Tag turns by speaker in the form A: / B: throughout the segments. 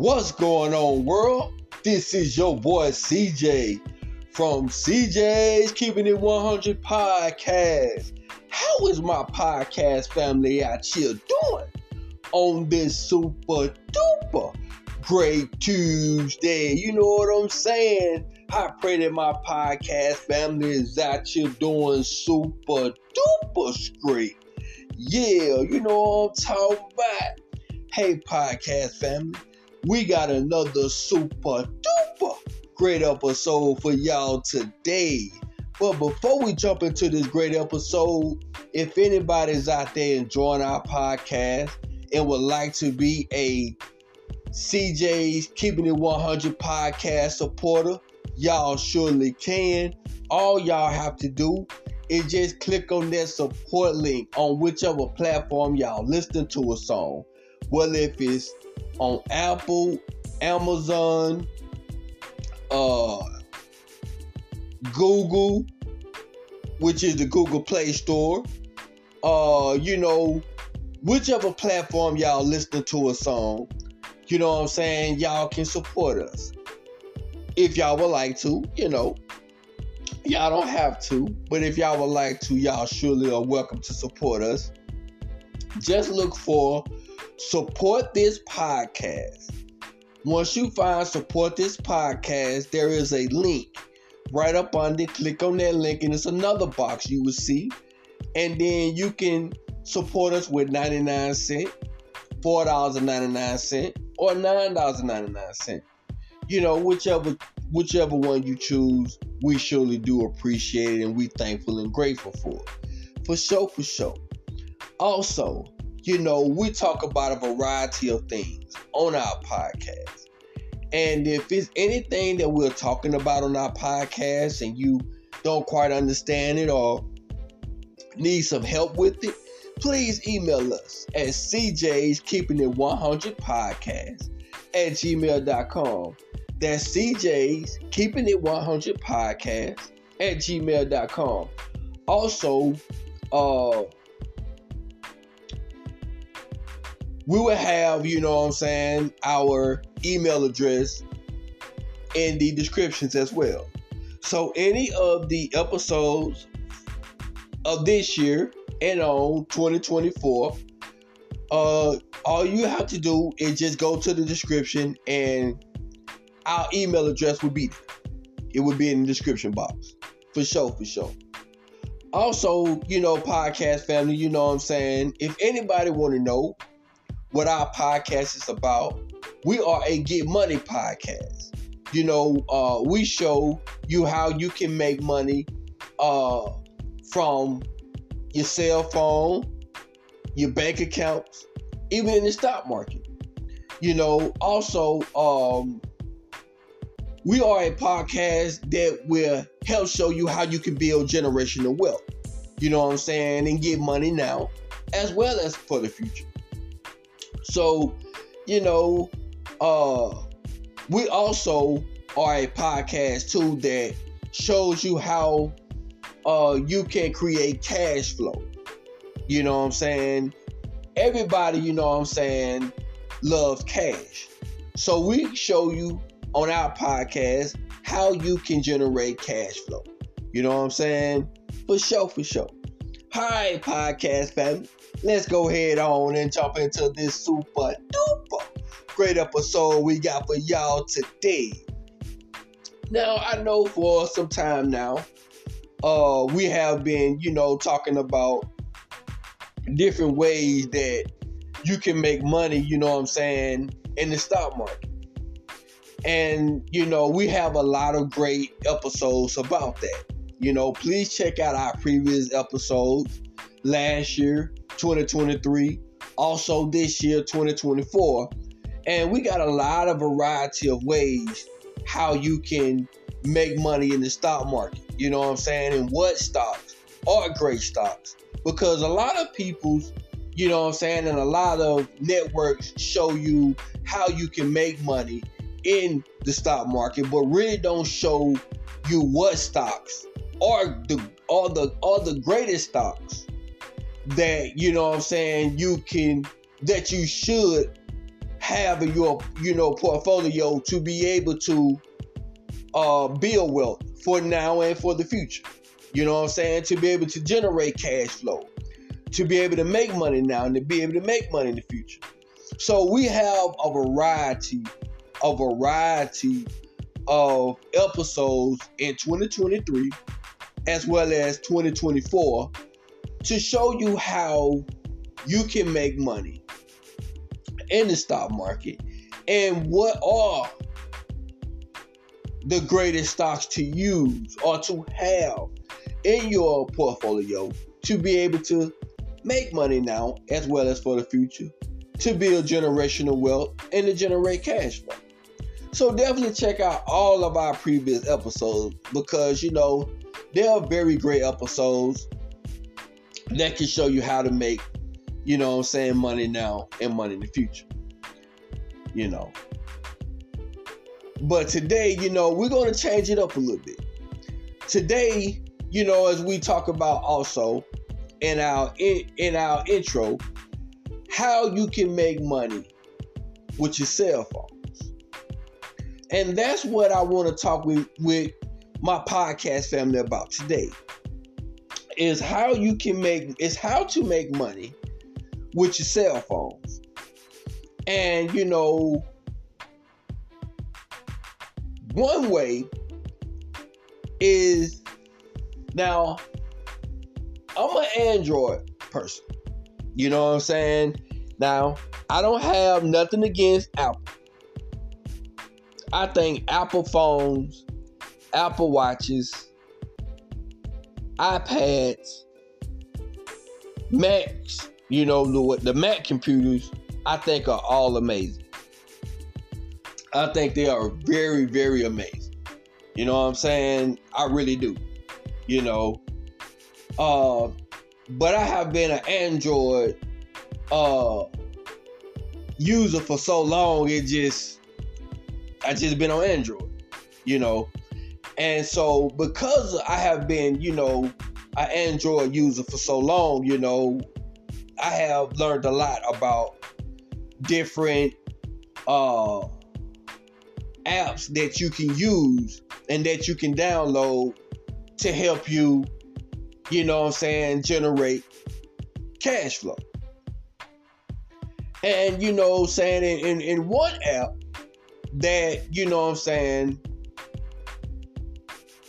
A: What's going on, world? This is your boy CJ from CJ's Keeping It 100 podcast. How is my podcast family out here doing on this super duper great Tuesday? You know what I'm saying? I pray that my podcast family is out here doing super duper great. Yeah, you know what I'm talking about. Hey, podcast family, we got another super duper great episode for y'all today. But before we jump into this great episode, if anybody's out there enjoying our podcast and would like to be a CJ's Keeping It 100 podcast supporter, y'all surely can. All y'all have to do is just click on that support link on whichever platform y'all listen to a song. Well, if it's on Apple, Amazon, uh, Google, which is the Google Play Store, uh, you know, whichever platform y'all listening to a song, you know what I'm saying, y'all can support us. If y'all would like to, you know, y'all don't have to, but if y'all would like to, y'all surely are welcome to support us. Just look for support this podcast. Once you find support this podcast, there is a link right up under. Click on that link, and it's another box you will see. And then you can support us with 99 cents, $4.99, or $9.99. You know, whichever whichever one you choose, we surely do appreciate it and we thankful and grateful for it. For sure, for sure. Also, you know, we talk about a variety of things on our podcast. And if it's anything that we're talking about on our podcast and you don't quite understand it or need some help with it, please email us at CJ's Keeping It 100 Podcast at gmail.com. That's CJ's Keeping It 100 Podcast at gmail.com. Also, uh, we will have, you know what I'm saying, our email address in the descriptions as well. So any of the episodes of this year and on 2024, uh, all you have to do is just go to the description and our email address will be there. It would be in the description box. For sure, for sure. Also, you know, podcast family, you know what I'm saying? If anybody want to know what our podcast is about. We are a Get Money podcast. You know, uh, we show you how you can make money uh, from your cell phone, your bank accounts, even in the stock market. You know, also, um, we are a podcast that will help show you how you can build generational wealth. You know what I'm saying? And get money now as well as for the future. So, you know, uh, we also are a podcast too that shows you how uh, you can create cash flow. You know what I'm saying? Everybody, you know what I'm saying, loves cash. So we show you on our podcast how you can generate cash flow. You know what I'm saying? For sure, for sure. Hi, podcast family let's go ahead on and jump into this super duper great episode we got for y'all today. Now, I know for some time now, uh, we have been, you know, talking about different ways that you can make money, you know what I'm saying, in the stock market. And, you know, we have a lot of great episodes about that. You know, please check out our previous episodes last year, 2023, also this year, 2024. And we got a lot of variety of ways how you can make money in the stock market. You know what I'm saying? And what stocks are great stocks. Because a lot of people's, you know what I'm saying, and a lot of networks show you how you can make money in the stock market, but really don't show you what stocks are the all the all the greatest stocks that you know what I'm saying you can that you should have in your you know portfolio to be able to uh, build wealth for now and for the future. You know what I'm saying? To be able to generate cash flow, to be able to make money now and to be able to make money in the future. So we have a variety, a variety of episodes in 2023 as well as 2024 to show you how you can make money in the stock market and what are the greatest stocks to use or to have in your portfolio to be able to make money now as well as for the future to build generational wealth and to generate cash flow. So definitely check out all of our previous episodes because you know they are very great episodes that can show you how to make, you know I'm saying, money now and money in the future. You know. But today, you know, we're going to change it up a little bit. Today, you know, as we talk about also in our in, in our intro, how you can make money with your cell phones. And that's what I want to talk with, with my podcast family about today. Is how you can make is how to make money with your cell phones. And you know, one way is now I'm an Android person. You know what I'm saying? Now, I don't have nothing against Apple. I think Apple phones, Apple watches, iPads, Macs, you know, the, the Mac computers, I think are all amazing. I think they are very, very amazing. You know what I'm saying? I really do. You know, uh, but I have been an Android uh user for so long. It just I just been on Android. You know, and so because I have been, you know, an Android user for so long, you know, I have learned a lot about different uh apps that you can use and that you can download to help you, you know I'm saying, generate cash flow. And you know, saying in, in, in one app that, you know I'm saying,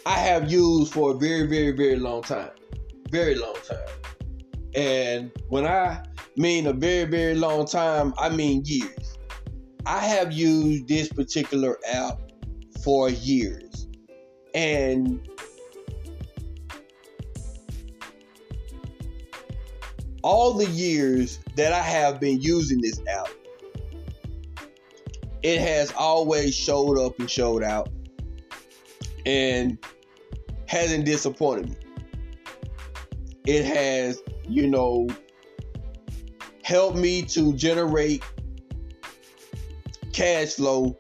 A: I have used for a very, very, very long time. Very long time. And when I mean a very, very long time, I mean years. I have used this particular app for years. And all the years that I have been using this app, it has always showed up and showed out and hasn't disappointed me. It has, you know, helped me to generate cash flow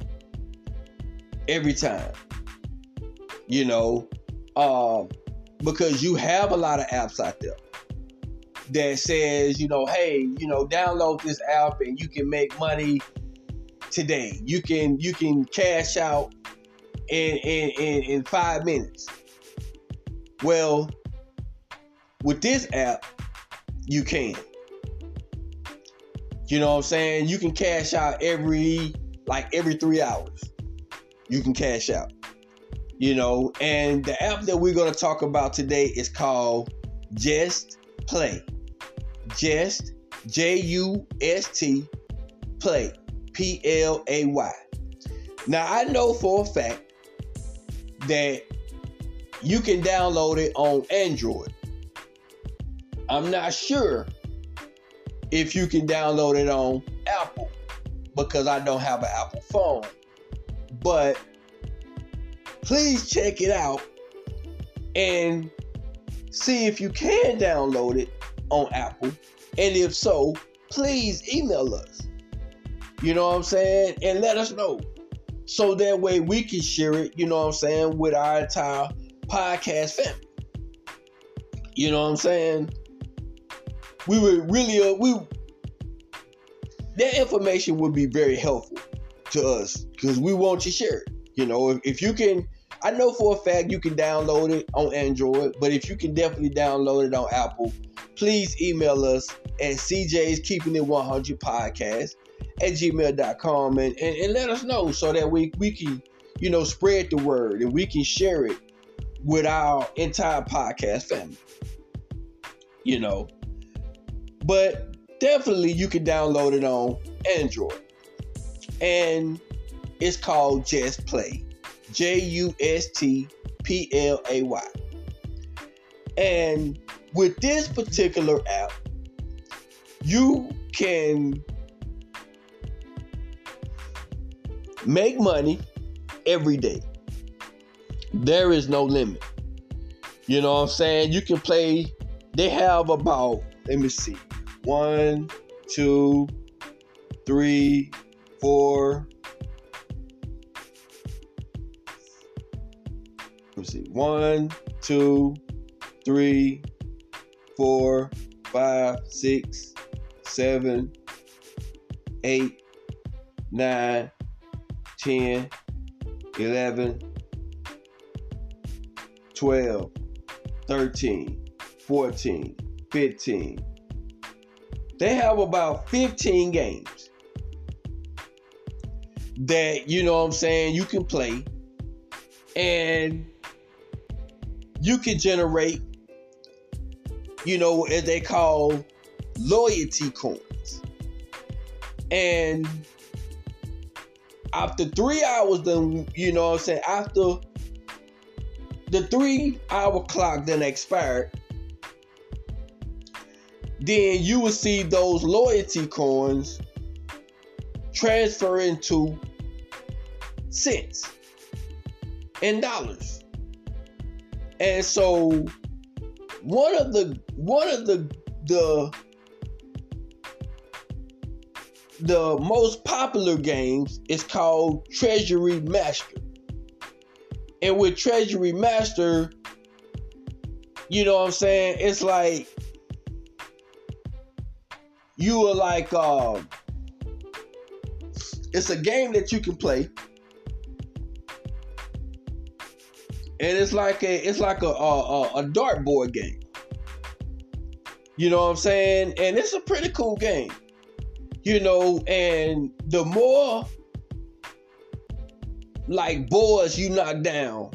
A: every time. You know, um, because you have a lot of apps out there that says, you know, hey, you know, download this app and you can make money today. You can you can cash out in in in, in five minutes. Well, with this app, you can. You know what I'm saying? You can cash out every like every three hours. You can cash out. You know, and the app that we're gonna talk about today is called Just Play. Just J U S T Play. P L A Y. Now I know for a fact that you can download it on Android. I'm not sure if you can download it on Apple because I don't have an Apple phone. But please check it out and see if you can download it on Apple. And if so, please email us. You know what I'm saying? And let us know. So that way we can share it, you know what I'm saying, with our entire podcast family. You know what I'm saying? We would really uh, we that information would be very helpful to us because we want to share it. You know, if, if you can, I know for a fact you can download it on Android, but if you can definitely download it on Apple, please email us at CJ's Keeping It 100 Podcast at gmail.com and, and, and let us know so that we, we can, you know, spread the word and we can share it with our entire podcast family. You know, but definitely you can download it on Android. And it's called Just Play. J U S T P L A Y. And with this particular app, you can make money every day. There is no limit. You know what I'm saying? You can play, they have about, let me see, one, two, three, four. Let me see. One, two, three, four, five, six, seven, eight, nine, ten, eleven, twelve, thirteen, fourteen, fifteen. They have about 15 games that, you know what I'm saying, you can play and you can generate, you know, as they call loyalty coins. And after three hours, then, you know what I'm saying, after the three hour clock then expired, then you will see those loyalty coins transfer into cents and dollars. And so one of the one of the the the most popular games is called Treasury Master. And with Treasury Master, you know what I'm saying? It's like you are like uh, it's a game that you can play. And it's like a it's like a a, a dartboard game. You know what i'm saying? And it's a pretty cool game. You know and the more like boards you knock down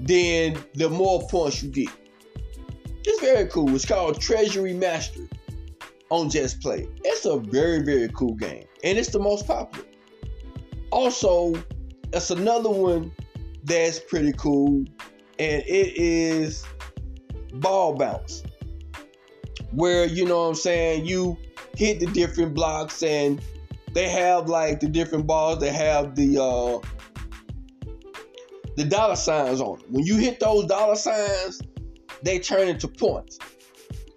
A: then the more points you get it's very cool it's called treasury master on Just Play. It's a very, very cool game. And it's the most popular. Also, it's another one that's pretty cool. And it is ball bounce. Where, you know what I'm saying, you hit the different blocks and they have like the different balls that have the uh the dollar signs on them. When you hit those dollar signs, they turn into points.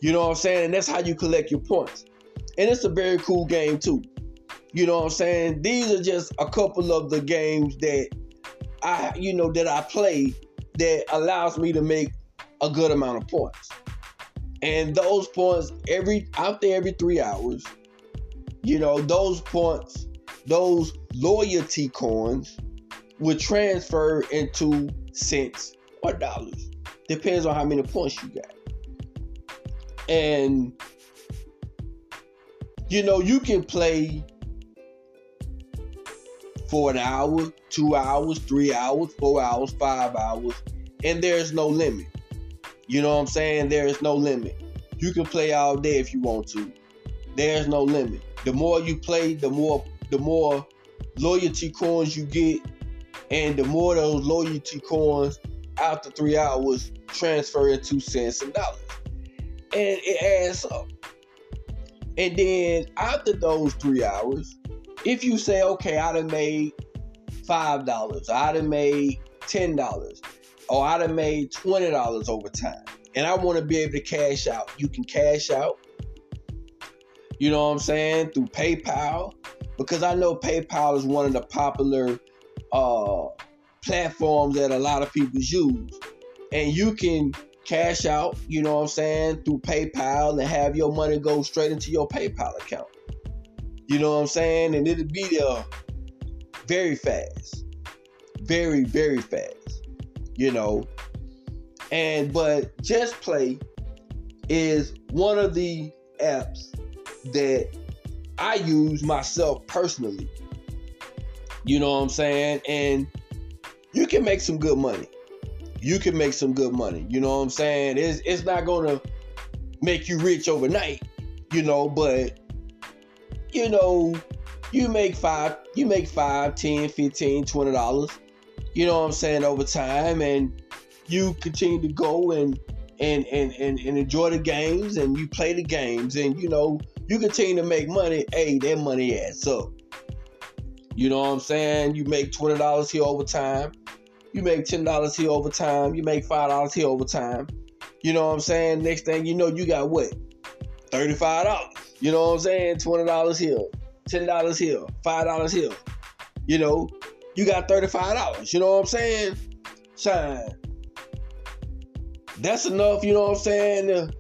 A: You know what I'm saying? And that's how you collect your points. And it's a very cool game too. You know what I'm saying? These are just a couple of the games that I, you know, that I play that allows me to make a good amount of points. And those points every out there every three hours, you know, those points, those loyalty coins would transfer into cents or dollars. Depends on how many points you got. And you know, you can play for an hour, two hours, three hours, four hours, five hours, and there's no limit. You know what I'm saying? There is no limit. You can play all day if you want to. There's no limit. The more you play, the more the more loyalty coins you get, and the more those loyalty coins after three hours transfer into cents and dollars and it adds up. And then after those three hours, if you say, okay, I'd have made five dollars, I'd have made ten dollars, or I'd have made twenty dollars over time, and I want to be able to cash out, you can cash out. You know what I'm saying through PayPal, because I know PayPal is one of the popular uh, platforms that a lot of people use, and you can cash out, you know what I'm saying, through PayPal and have your money go straight into your PayPal account. You know what I'm saying? And it'll be there very fast. Very, very fast. You know. And but Just Play is one of the apps that I use myself personally. You know what I'm saying? And you can make some good money. You can make some good money. You know what I'm saying? It's it's not gonna make you rich overnight, you know, but you know, you make five, you make five, ten, fifteen, twenty dollars, you know what I'm saying, over time and you continue to go and and, and and and enjoy the games and you play the games and you know you continue to make money hey that money adds up. You know what i'm saying? You make $20 here over time you make $10 here over time you make $5 here over time you know what i'm saying? Next thing you know you got what? $35 you know what i'm saying? $20 here $10 here $5 here. You know you got $35 you know what i'm saying? Shine. That's enough, you know what I'm saying, to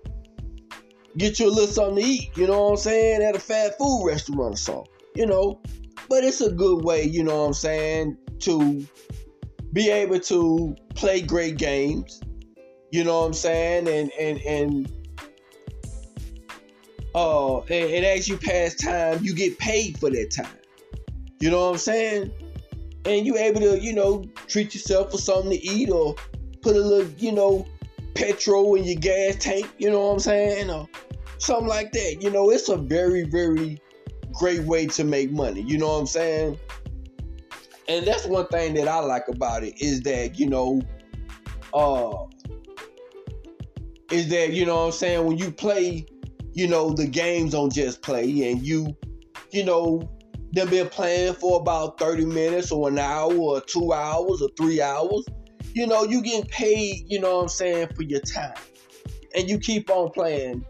A: get you a little something to eat, you know what I'm saying, at a fast food restaurant or something, you know. But it's a good way, you know what I'm saying, to be able to play great games, you know what I'm saying, and and and uh and, and as you pass time, you get paid for that time. You know what I'm saying? And you able to, you know, treat yourself for something to eat or put a little, you know, petrol in your gas tank, you know what I'm saying? Or something like that. You know, it's a very, very great way to make money. You know what I'm saying? And that's one thing that I like about it is that, you know, uh is that, you know what I'm saying, when you play, you know, the games on just play and you, you know, they've been playing for about 30 minutes or an hour or two hours or three hours you know, you getting paid, you know what I'm saying, for your time. And you keep on playing,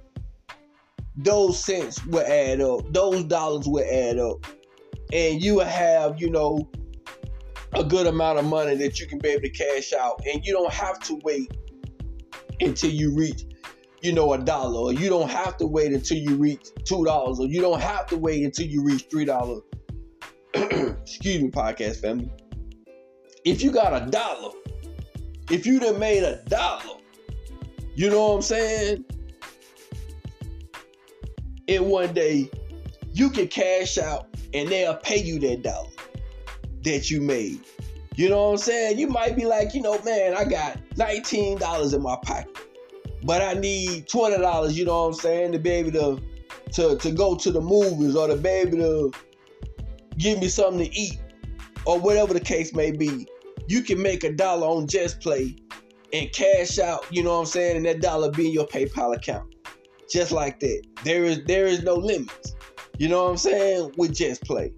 A: those cents will add up, those dollars will add up. And you will have, you know, a good amount of money that you can be able to cash out. And you don't have to wait until you reach, you know, a dollar. Or you don't have to wait until you reach two dollars. Or you don't have to wait until you reach three dollars. Excuse me, podcast family. If you got a dollar if you'd have made a dollar, you know what I'm saying? In one day, you can cash out and they'll pay you that dollar that you made. You know what I'm saying? You might be like, you know, man, I got $19 in my pocket, but I need $20, you know what I'm saying, to be able to to, to go to the movies or to be able to give me something to eat or whatever the case may be you can make a dollar on Just Play and cash out, you know what I'm saying, and that dollar be in your PayPal account. Just like that. There is there is no limits. You know what I'm saying? With Just Play.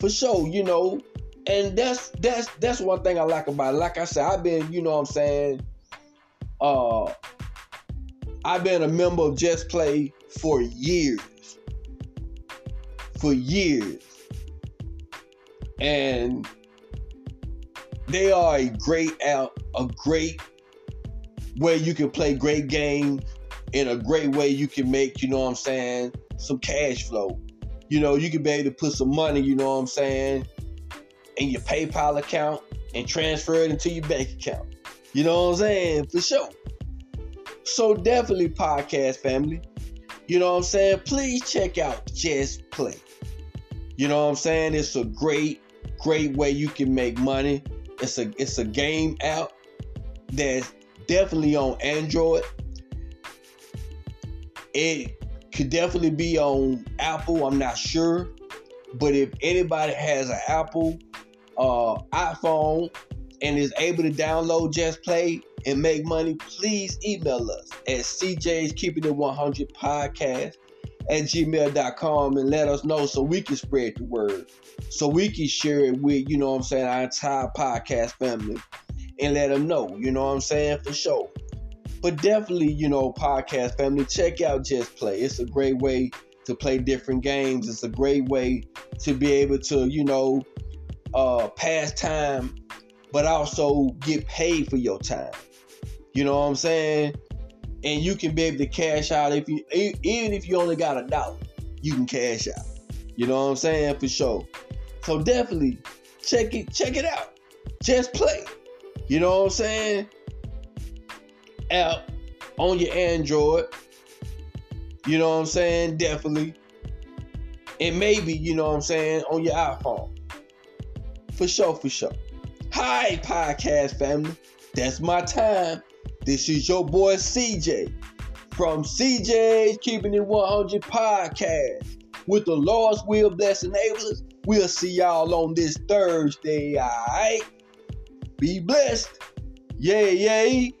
A: For sure, you know. And that's that's that's one thing I like about it. Like I said, I've been, you know what I'm saying, uh I've been a member of Just Play for years. For years. And they are a great app, a great way you can play great game, in a great way you can make, you know what I'm saying, some cash flow. You know, you can be able to put some money, you know what I'm saying, in your PayPal account and transfer it into your bank account. You know what I'm saying? For sure. So definitely podcast family. You know what I'm saying? Please check out Just Play. You know what I'm saying? It's a great, great way you can make money. It's a it's a game app that's definitely on Android. It could definitely be on Apple. I'm not sure, but if anybody has an Apple uh, iPhone and is able to download Just Play and make money, please email us at CJ's Keeping It 100 Podcast at gmail.com and let us know so we can spread the word. So we can share it with, you know what I'm saying, our entire podcast family and let them know, you know what I'm saying, for sure. But definitely, you know, podcast family, check out Just Play. It's a great way to play different games. It's a great way to be able to, you know, uh, pass time, but also get paid for your time. You know what I'm saying? And you can be able to cash out if you even if you only got a dollar, you can cash out. You know what I'm saying? For sure. So definitely check it, check it out. Just play. You know what I'm saying? App on your Android. You know what I'm saying? Definitely. And maybe, you know what I'm saying, on your iPhone. For sure, for sure. Hi, podcast family. That's my time. This is your boy CJ from CJ's Keeping It 100 podcast with the Lord's Will Bless Enablers. We'll see y'all on this Thursday, alright? Be blessed. Yay, yay.